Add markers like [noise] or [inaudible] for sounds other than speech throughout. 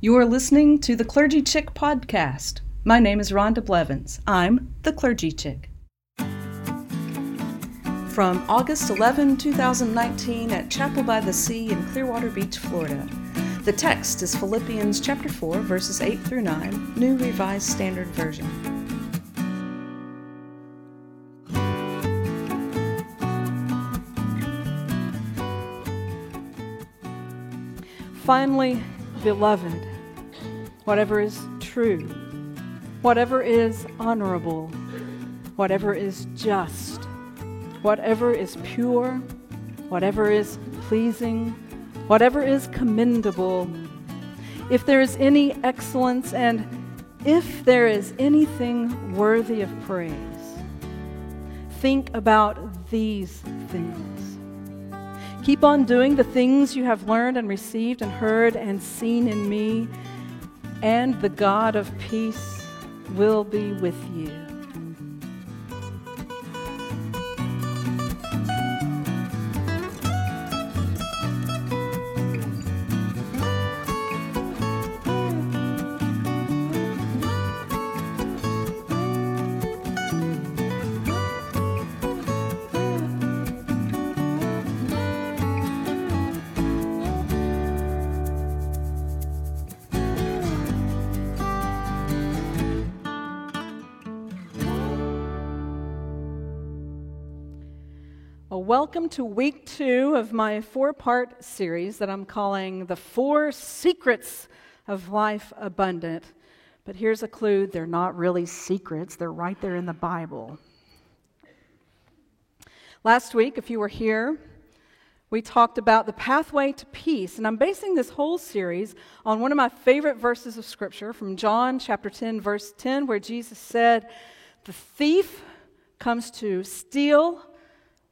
You are listening to the Clergy Chick podcast. My name is Rhonda Blevins. I'm the Clergy Chick. From August 11, 2019, at Chapel by the Sea in Clearwater Beach, Florida. The text is Philippians chapter 4, verses 8 through 9, New Revised Standard Version. Finally, beloved, whatever is true, whatever is honorable, whatever is just, whatever is pure, whatever is pleasing, whatever is commendable, if there is any excellence and if there is anything worthy of praise, think about these things. Keep on doing the things you have learned and received and heard and seen in me, and the God of peace will be with you. Welcome to week two of my four part series that I'm calling The Four Secrets of Life Abundant. But here's a clue they're not really secrets, they're right there in the Bible. Last week, if you were here, we talked about the pathway to peace, and I'm basing this whole series on one of my favorite verses of Scripture from John chapter 10, verse 10, where Jesus said, The thief comes to steal,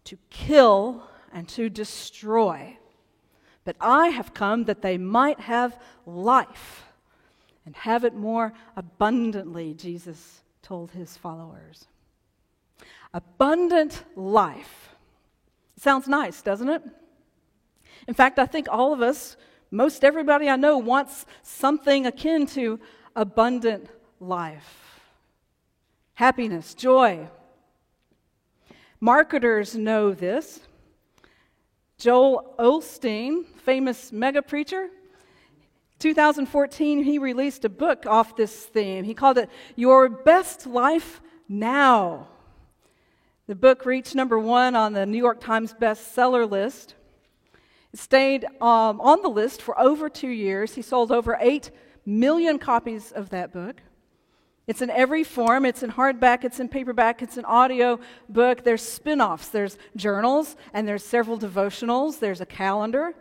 to kill and to destroy. But I have come that they might have life and have it more abundantly, Jesus told his followers. Abundant life. Sounds nice, doesn't it? In fact, I think all of us, most everybody I know, wants something akin to abundant life happiness, joy, Marketers know this. Joel Osteen, famous mega preacher, 2014, he released a book off this theme. He called it Your Best Life Now. The book reached number one on the New York Times bestseller list. It stayed um, on the list for over two years. He sold over 8 million copies of that book. It's in every form. It's in hardback, it's in paperback, it's an audio book. There's spin offs, there's journals, and there's several devotionals, there's a calendar.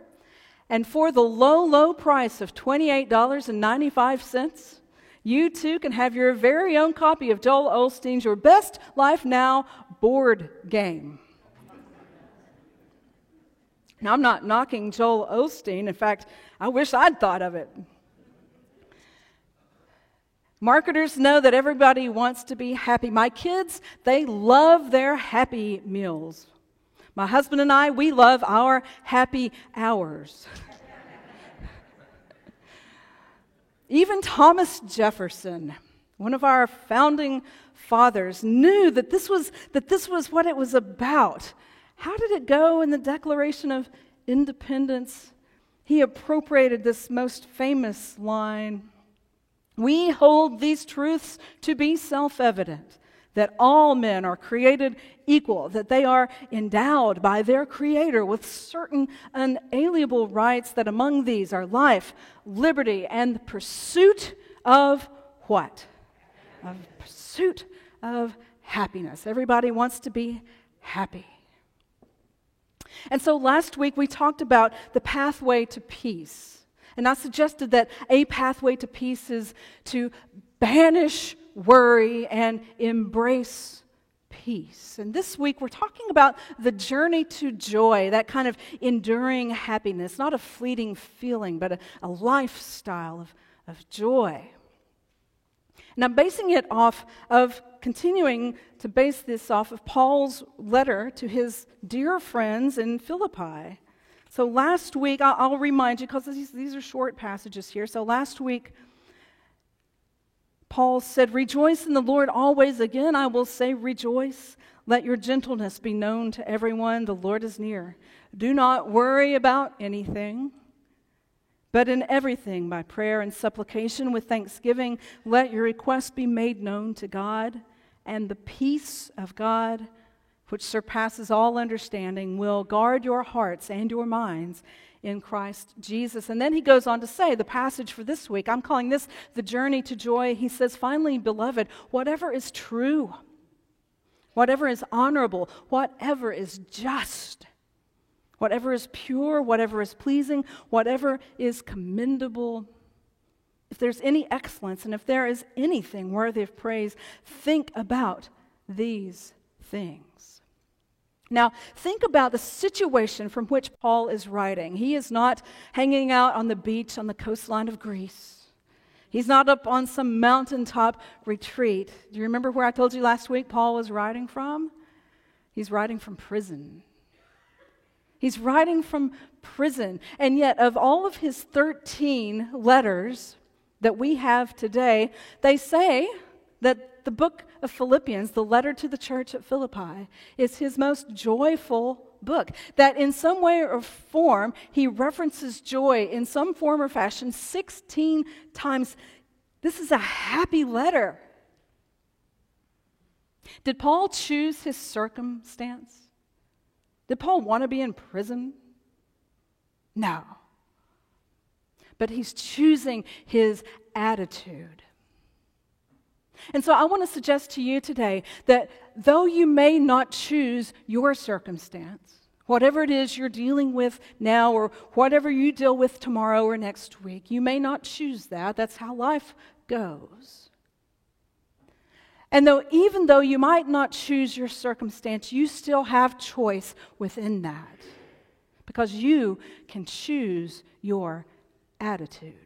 And for the low, low price of $28.95, you too can have your very own copy of Joel Osteen's Your Best Life Now board game. Now, I'm not knocking Joel Osteen. In fact, I wish I'd thought of it. Marketers know that everybody wants to be happy. My kids, they love their happy meals. My husband and I, we love our happy hours. [laughs] Even Thomas Jefferson, one of our founding fathers, knew that this was, that this was what it was about. How did it go in the Declaration of Independence? He appropriated this most famous line we hold these truths to be self evident that all men are created equal, that they are endowed by their Creator with certain unalienable rights, that among these are life, liberty, and the pursuit of what? Of pursuit of happiness. Everybody wants to be happy. And so last week we talked about the pathway to peace. And I suggested that a pathway to peace is to banish worry and embrace peace. And this week we're talking about the journey to joy, that kind of enduring happiness, not a fleeting feeling, but a, a lifestyle of, of joy. And I'm basing it off of continuing to base this off of Paul's letter to his dear friends in Philippi. So last week, I'll, I'll remind you because these, these are short passages here. So last week, Paul said, Rejoice in the Lord always. Again, I will say, Rejoice. Let your gentleness be known to everyone. The Lord is near. Do not worry about anything, but in everything, by prayer and supplication with thanksgiving, let your requests be made known to God, and the peace of God, which surpasses all understanding, will guard your hearts and your minds in Christ Jesus. And then he goes on to say, the passage for this week, I'm calling this the journey to joy. He says, Finally, beloved, whatever is true, whatever is honorable, whatever is just, whatever is pure, whatever is pleasing, whatever is commendable, if there's any excellence and if there is anything worthy of praise, think about these things. Now, think about the situation from which Paul is writing. He is not hanging out on the beach on the coastline of Greece. He's not up on some mountaintop retreat. Do you remember where I told you last week Paul was writing from? He's writing from prison. He's writing from prison. And yet, of all of his 13 letters that we have today, they say that the book of Philippians, the letter to the church at Philippi, is his most joyful book. That in some way or form, he references joy in some form or fashion 16 times. This is a happy letter. Did Paul choose his circumstance? Did Paul want to be in prison? No. But he's choosing his attitude. And so I want to suggest to you today that though you may not choose your circumstance, whatever it is you're dealing with now or whatever you deal with tomorrow or next week, you may not choose that. That's how life goes. And though even though you might not choose your circumstance, you still have choice within that because you can choose your attitude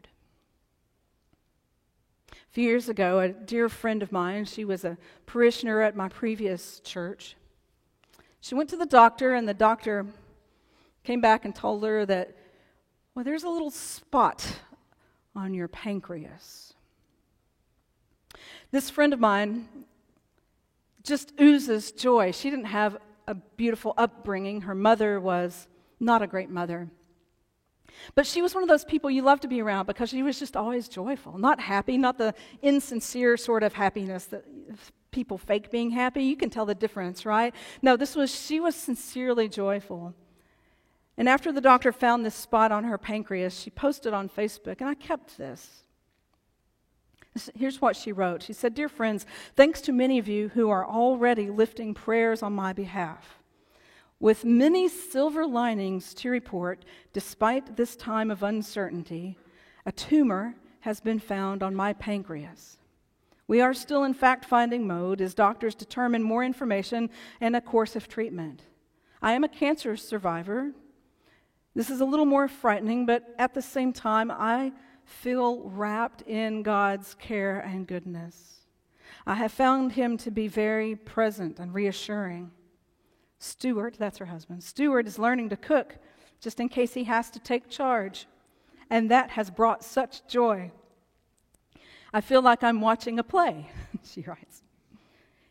few years ago, a dear friend of mine, she was a parishioner at my previous church. She went to the doctor, and the doctor came back and told her that, well, there's a little spot on your pancreas. This friend of mine just oozes joy. She didn't have a beautiful upbringing. Her mother was not a great mother. But she was one of those people you love to be around because she was just always joyful, not happy, not the insincere sort of happiness that people fake being happy. You can tell the difference, right? No, this was, she was sincerely joyful. And after the doctor found this spot on her pancreas, she posted on Facebook, and I kept this. Here's what she wrote. She said, Dear friends, thanks to many of you who are already lifting prayers on my behalf. With many silver linings to report, despite this time of uncertainty, a tumor has been found on my pancreas. We are still in fact finding mode as doctors determine more information and a course of treatment. I am a cancer survivor. This is a little more frightening, but at the same time, I feel wrapped in God's care and goodness. I have found Him to be very present and reassuring. Stuart, that's her husband, Stuart is learning to cook just in case he has to take charge. And that has brought such joy. I feel like I'm watching a play, [laughs] she writes.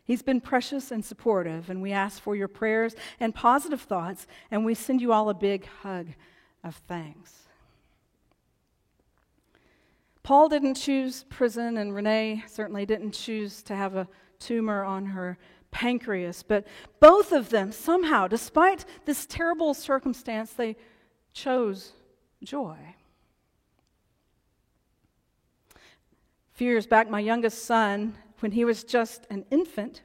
He's been precious and supportive, and we ask for your prayers and positive thoughts, and we send you all a big hug of thanks. Paul didn't choose prison, and Renee certainly didn't choose to have a tumor on her pancreas. But both of them, somehow, despite this terrible circumstance, they chose joy. A few years back, my youngest son, when he was just an infant,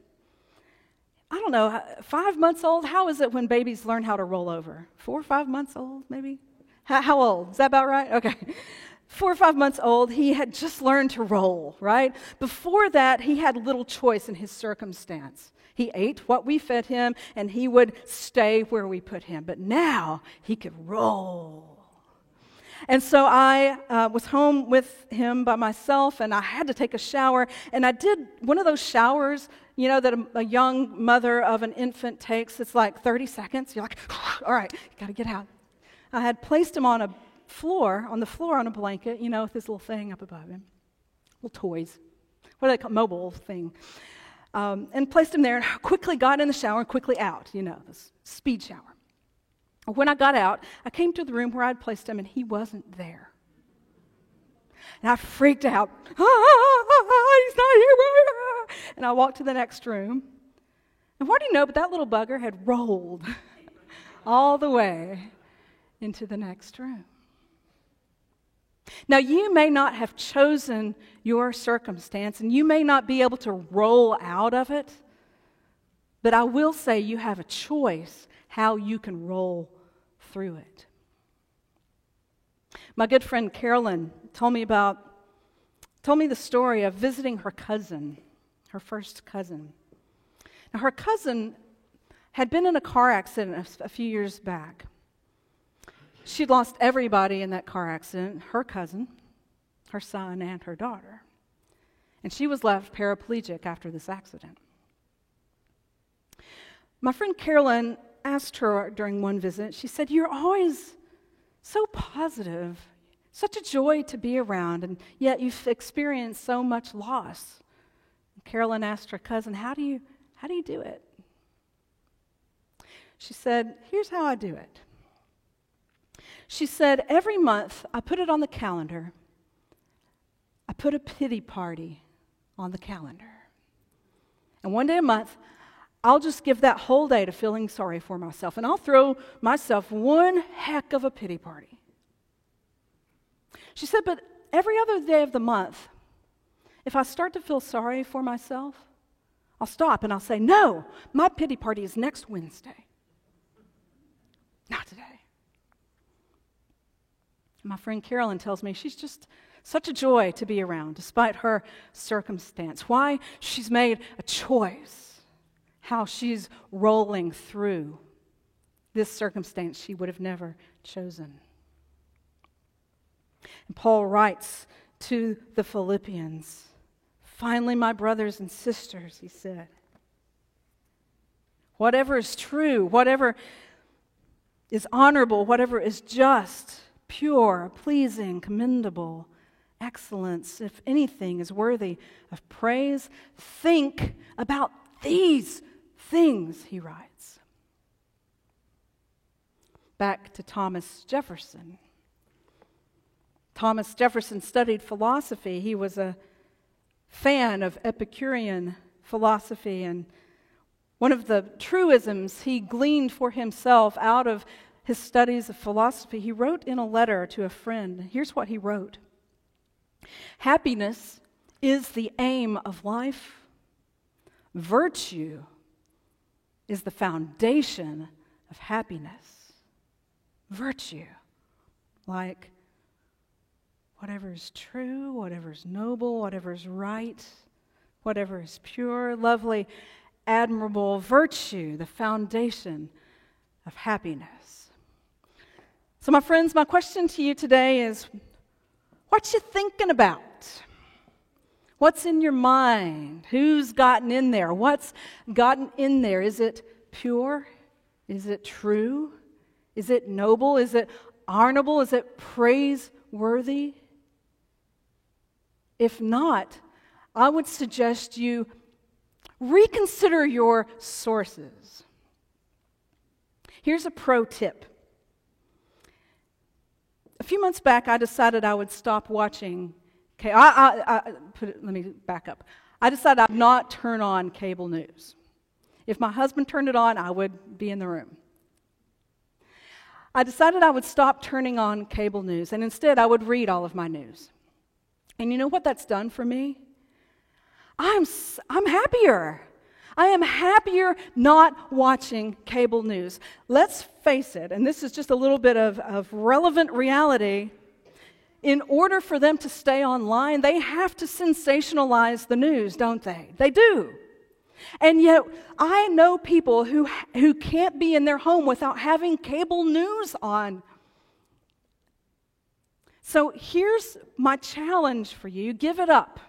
I don't know, five months old. How is it when babies learn how to roll over? Four or five months old, maybe? How, how old? Is that about right? Okay four or five months old, he had just learned to roll, right? Before that, he had little choice in his circumstance. He ate what we fed him, and he would stay where we put him. But now he could roll. And so I uh, was home with him by myself, and I had to take a shower. And I did one of those showers, you know, that a, a young mother of an infant takes. It's like 30 seconds. You're like, [sighs] all right, you got to get out. I had placed him on a floor, on the floor on a blanket, you know, with this little thing up above him, little toys. What do they call mobile thing? Um, and placed him there and [laughs] quickly got in the shower and quickly out, you know, this speed shower. When I got out, I came to the room where I'd placed him and he wasn't there. And I freaked out. [laughs] Ah, he's not here. And I walked to the next room. And what do you know? But that little bugger had rolled [laughs] all the way into the next room. Now, you may not have chosen your circumstance and you may not be able to roll out of it, but I will say you have a choice how you can roll through it. My good friend Carolyn told me about told me the story of visiting her cousin, her first cousin. Now her cousin had been in a car accident a, few years back. She'd lost everybody in that car accident her cousin, her son, and her daughter. And she was left paraplegic after this accident. My friend Carolyn asked her during one visit, she said, You're always so positive, such a joy to be around, and yet you've experienced so much loss. Carolyn asked her cousin, How do you, how do, you do it? She said, Here's how I do it. She said, Every month I put it on the calendar, I put a pity party on the calendar. And one day a month, I'll just give that whole day to feeling sorry for myself, and I'll throw myself one heck of a pity party. She said, but every other day of the month, if I start to feel sorry for myself, I'll stop and I'll say, No, my pity party is next Wednesday. Not today. My friend Carolyn tells me she's just such a joy to be around despite her circumstance. Why? She's made a choice how she's rolling through this circumstance she would have never chosen. And Paul writes to the Philippians Finally, my brothers and sisters, he said, whatever is true, whatever is honorable, whatever is just, pure, pleasing, commendable, excellence, if anything is worthy of praise, think about these things, he writes. Back to Thomas Jefferson. Thomas Jefferson studied philosophy. He was a fan of Epicurean philosophy, and one of the truisms he gleaned for himself out of his studies of philosophy, he wrote in a letter to a friend. Here's what he wrote Happiness is the aim of life, virtue is the foundation of happiness. Virtue, like whatever is true, whatever is noble, whatever is right, whatever is pure, lovely, admirable, virtue, the foundation of happiness. So, my friends, my question to you today is what you thinking about? What's in your mind? Who's gotten in there? What's gotten in there? Is it pure? Is it true? Is it noble? Is it honorable? Is it praiseworthy? If not, I would suggest you reconsider your sources. Here's a pro tip. A few months back, I decided I would stop watching Okay, I, I, I put it, let me back up. I decided I'd not turn on cable news. If my husband turned it on, I would be in the room. I decided I would stop turning on cable news and instead I would read all of my news. And you know what that's done for me? I'm, I'm happier. I am happier not watching cable news. Let's face it, and this is just a little bit of, of relevant reality in order for them to stay online, they have to sensationalize the news, don't they? They do. And yet, I know people who, who can't be in their home without having cable news on. So here's my challenge for you give it up.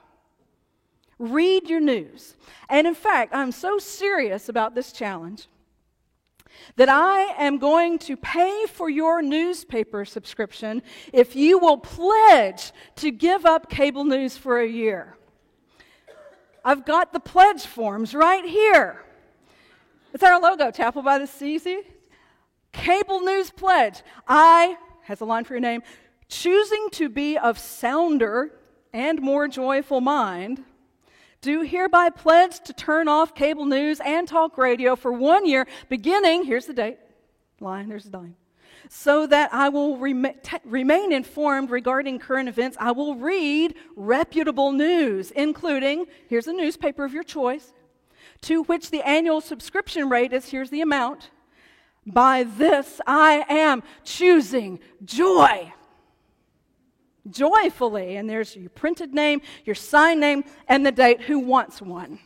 Read your news. And in fact, I'm so serious about this challenge that I am going to pay for your newspaper subscription if you will pledge to give up cable news for a year. I've got the pledge forms right here. It's our logo, Chapel by the Sea. Cable News Pledge. I, has a line for your name, choosing to be of sounder and more joyful mind, do hereby pledge to turn off cable news and talk radio for one year, beginning, here's the date, line, there's the line, so that I will rem- te- remain informed regarding current events. I will read reputable news, including, here's a newspaper of your choice, to which the annual subscription rate is, here's the amount. By this I am choosing joy joyfully. And there's your printed name, your sign name, and the date. Who wants one?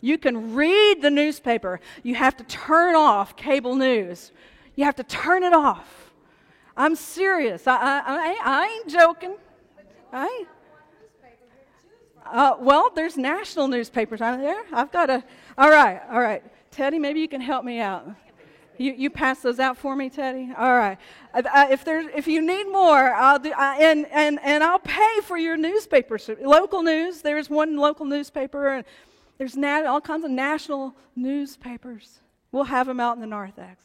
You can read the newspaper. You have to turn off cable news. You have to turn it off. I'm serious. I, I, I, I ain't joking. I uh, well, there's national newspapers, aren't there? I've got a. All right, all right. Teddy, maybe you can help me out. You, you pass those out for me, Teddy? All right. Uh, if, there's, if you need more, I'll do, uh, and, and, and I'll pay for your newspapers. Local news, there's one local newspaper, and there's nat- all kinds of national newspapers. We'll have them out in the narthex.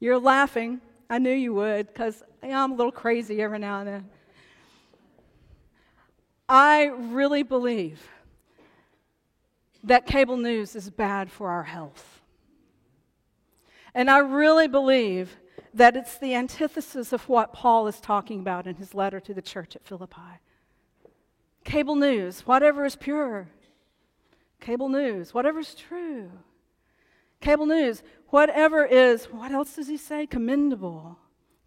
You're laughing. I knew you would, because I'm a little crazy every now and then. I really believe that cable news is bad for our health. And I really believe that it's the antithesis of what Paul is talking about in his letter to the church at Philippi. Cable news, whatever is pure. Cable news, whatever is true. Cable news, whatever is, what else does he say? Commendable.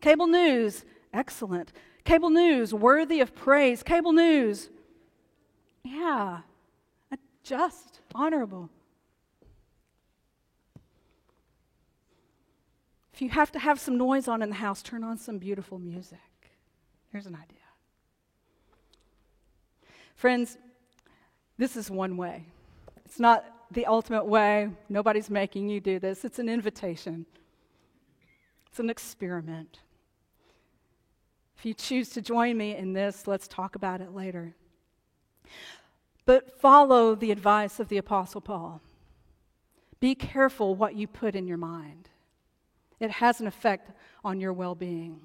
Cable news, excellent. Cable news, worthy of praise. Cable news, yeah, just, honorable. If you have to have some noise on in the house, turn on some beautiful music. Here's an idea. Friends, this is one way. It's not the ultimate way. Nobody's making you do this. It's an invitation, it's an experiment. If you choose to join me in this, let's talk about it later. But follow the advice of the Apostle Paul. Be careful what you put in your mind. It has an effect on your well being.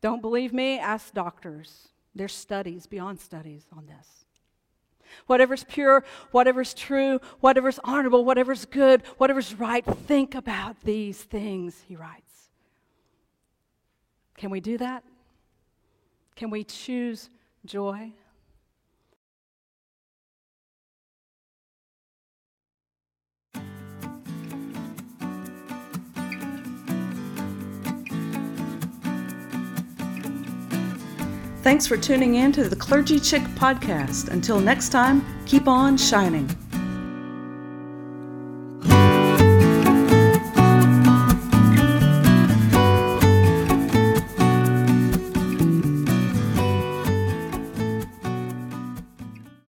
Don't believe me? Ask doctors. There's studies beyond studies on this. Whatever's pure, whatever's true, whatever's honorable, whatever's good, whatever's right, think about these things, he writes. Can we do that? Can we choose joy? Thanks for tuning in to the Clergy Chick podcast. Until next time, keep on shining.